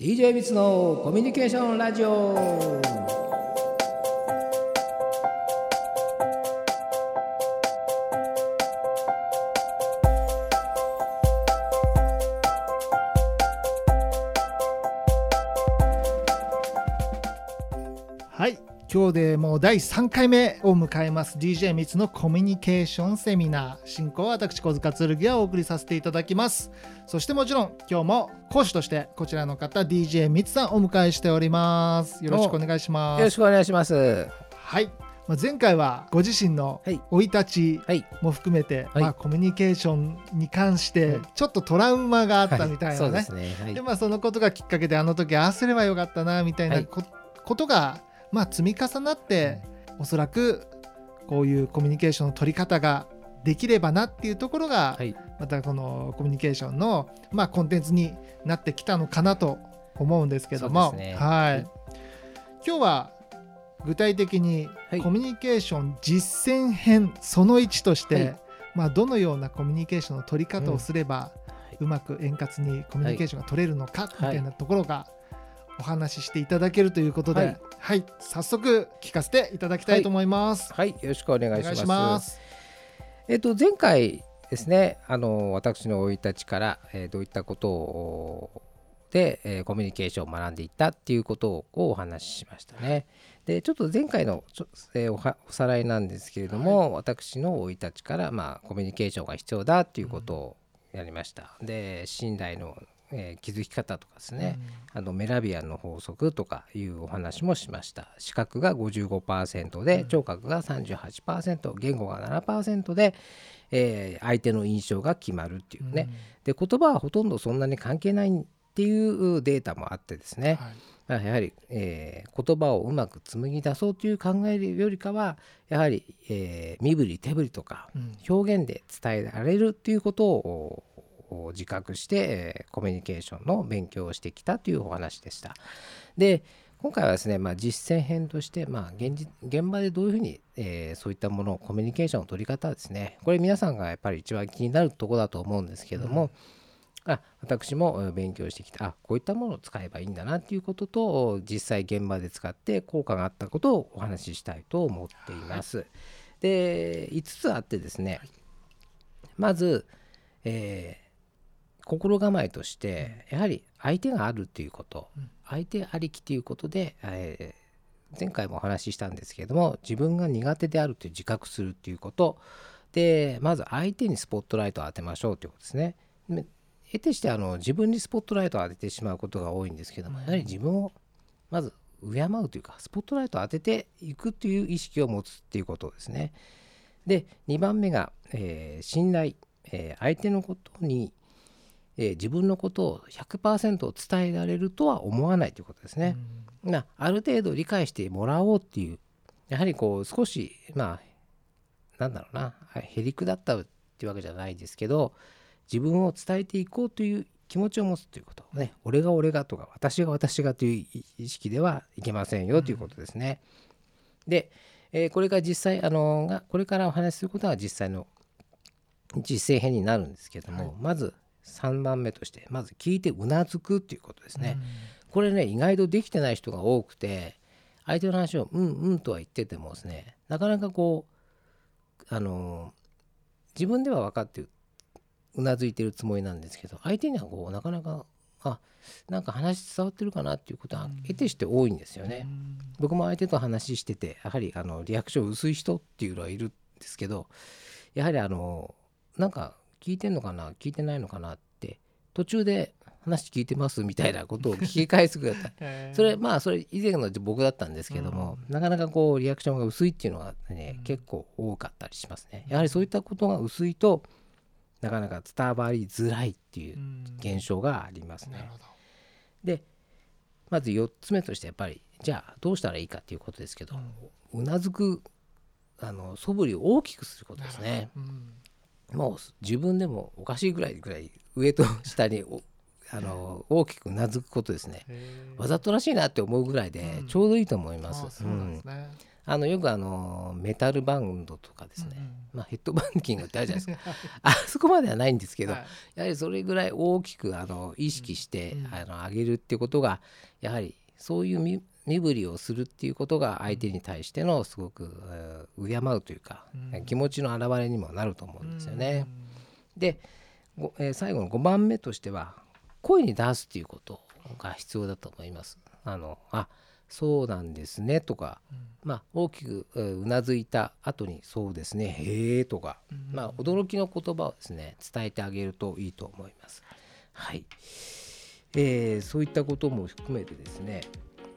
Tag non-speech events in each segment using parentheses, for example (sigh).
DJ ミツのコミュニケーションラジオ今日でもう第3回目を迎えます。DJ ミツのコミュニケーションセミナー。進行は私小塚剣がお送りさせていただきます。そしてもちろん今日も講師としてこちらの方 DJ ミツさんお迎えしております。よろしくお願いしまよろすしくお願いします。はい。まあ前回はご自身のはい。生い立ちはいも含めて、はい。まあ、コミュニケーションに関してはい。ちょっとトラウマがあったみたいなね、ですね。はい。でまあそのことがきっかけであの時ああすればよかったなみたいなことがまあ積み重なっておそらくこういうコミュニケーションの取り方ができればなっていうところが、はい。またこのコミュニケーションのまあコンテンツになってきたのかなと思うんですけども、ね。はい、はい。今日は具体的にはい。コミュニケーション実践編その1として、はい。まあ、どのようなコミュニケーションの取り方をすれば、うまく円滑にコミュニケーションが取れるのかみたいなところがお話ししていただけるということで、ははいい早速聞かせていただきたいと思います。はいよろしくお願いします。えっと前回ですねあの私の生い立ちから、えーどういったことをで、えーコミュニケーションを学んでいったっていうことをお話ししましたね。でちょっと前回のちょ、えーおさらいなんですけれども、私の生い立ちから、まあ、コミュニケーションが必要だっていうことをやりました。で信頼の、えー気づき方とかですね、あのメラビアンの法則とかいうお話もしました。視覚が55%で聴覚が38%言語が7%で、えー相手の印象が決まるっていうね、で言葉はほとんどそんなに関係ないっていうデータもあってですね、はい。まあやはり、えー言葉をうまく紡ぎ出そうという考えるよりかはやはり、えー身振り手振りとかうん。表現で伝えられるっていうことをお自覚して、えーコミュニケーションの勉強をしてきたというお話でした。で今回はですね、まあ、実践編として、まあ、現実現場でどういうふうに、えーそういったものをコミュニケーションの取り方ですね。これ皆さんがやっぱり一番気になるところだと思うんですけども、あ私もえー勉強してきた。あこういったものを使えばいいんだなっていうことと実際現場で使って効果があったことをお話ししたいと思っています。で5つあってですね、まず、えー心構えとしてやはり相手があるっていうこと、うん。相手ありきということで、えー前回もお話ししたんですけれども自分が苦手であるという自覚するっていうこと。でまず相手にスポットライトを当てましょうということですね。で得てしてあの自分にスポットライトを当ててしまうことが多いんですけども、やはり自分をまず敬うというかスポットライトを当てていくという意識を持つっていうことですね。で2番目が、えー信頼、えー相手のことに、えー自分のことを100%伝えられるとは思わないということですね。まあ、ある程度理解してもらおうっていうやはりこう少しまあなんだろうなへりくだったっていうわけじゃないですけど自分を伝えていこうという気持ちを持つということね俺が俺がとか私が私がという意識ではいけませんよということですね。で、えーこれが実際あのがこれからお話しすることは実際の実践編になるんですけども、まず3番目としてまず聞いてうなずくっていうことですね。これね意外とできてない人が多くて相手の話を「うんうん」とは言っててもですねなかなかこうあの自分では分かってうなずいてるつもりなんですけど相手にはこうなかなかあなんか話伝わってるかなっていうことは得てして多いんですよね。僕も相手と話しててやはりあのリアクション薄い人っていうのはいるんですけどやはりあのなんか聞いてんのかな？聞いてないのかな？って途中で話聞いてますみたいなことを聞き返すぐらいだった。(laughs) えー。それまあそれ以前の僕だったんですけども、なかなかこうリアクションが薄いっていうのがね、うん。結構多かったりしますね。やはりそういったことが薄いとなかなか伝わりづらいっていううん。現象がありますね。なるほど。でまず4つ目としてやっぱりじゃあどうしたらいいかっていうことですけど、うなずくあの素振りを大きくすることですね。うんもう自分でもおかしいぐらいぐらい上と下にお (laughs) あの大きくうなずくことですね。わざとらしいなって思うぐらいでうん。ちょうどいいと思います。あのよくあのメタルバンドとかですね、まあ、ヘッドバンキングってあるじゃないですか。(laughs) あそこまではないんですけど、はい。やはりそれぐらい大きくあの意識して、うん。あの上げるってことがやはりそういう身身振りをするっていうことが相手に対してのすごくえー敬うというか、うん気持ちの表れにもなると思うんですよね。で、ごえー最後の5番目としては声に出すっていうことが必要だと思います。あのあそうなんですねとか、まあ、大きくえーうなずいた後に「そうですねへえ」とか、うんまあ、驚きの言葉をですね伝えてあげるといいと思います。はいえーそういったことも含めてですね、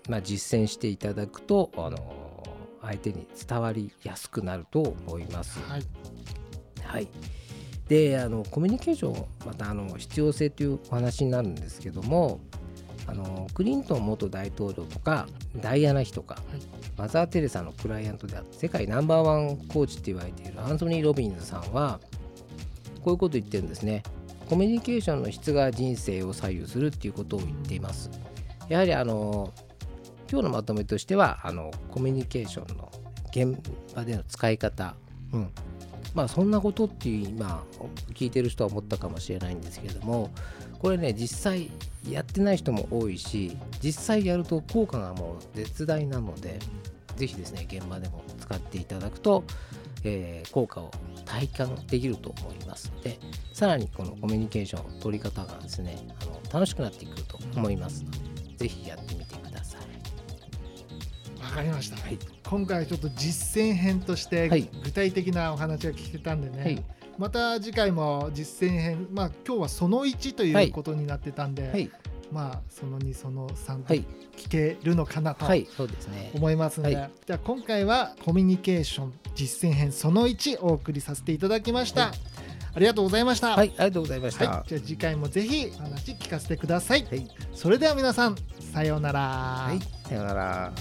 まあ、実践していただくと、あの相手に伝わりやすくなると思います。はい。はい、であのコミュニケーションまたあの必要性というお話になるんですけどもあのクリントン元大統領とかダイアナ妃とか、マザー・テレサのクライアントであって世界ナンバーワンコーチって言われているアンソニー・ロビンズさんはこういうことを言ってるんですね。コミュニケーションの質が人生を左右するっていうことを言っています。やはりあの今日のまとめとしてはあのコミュニケーションの現場での使い方、うん、まあそんなことっていう今聞いてる人は思ったかもしれないんですけれどもこれね実際やってない人も多いし実際やると効果がもう絶大なのでぜひですね現場でも使っていただくと、えー効果を体感できると思いますのでさらにこのコミュニケーションの取り方がですねあの楽しくなってくると思いますのでぜひやって。かりました、はい。今回ちょっと実践編としてはい。具体的なお話が聞けたんでね、はい。また次回も実践編まあ今日はその1ということになってたんで、はい、まあその2その3とはい、聞けるのかなと。思いますので、はい。じゃあ今回はコミュニケーション実践編その1お送りさせていただきました、はい。ありがとうございました、はい、ありがとうございました。はい。じゃあ次回もぜひお話聞かせてください、はい。それでは皆さんさようなら、はい、さようなら。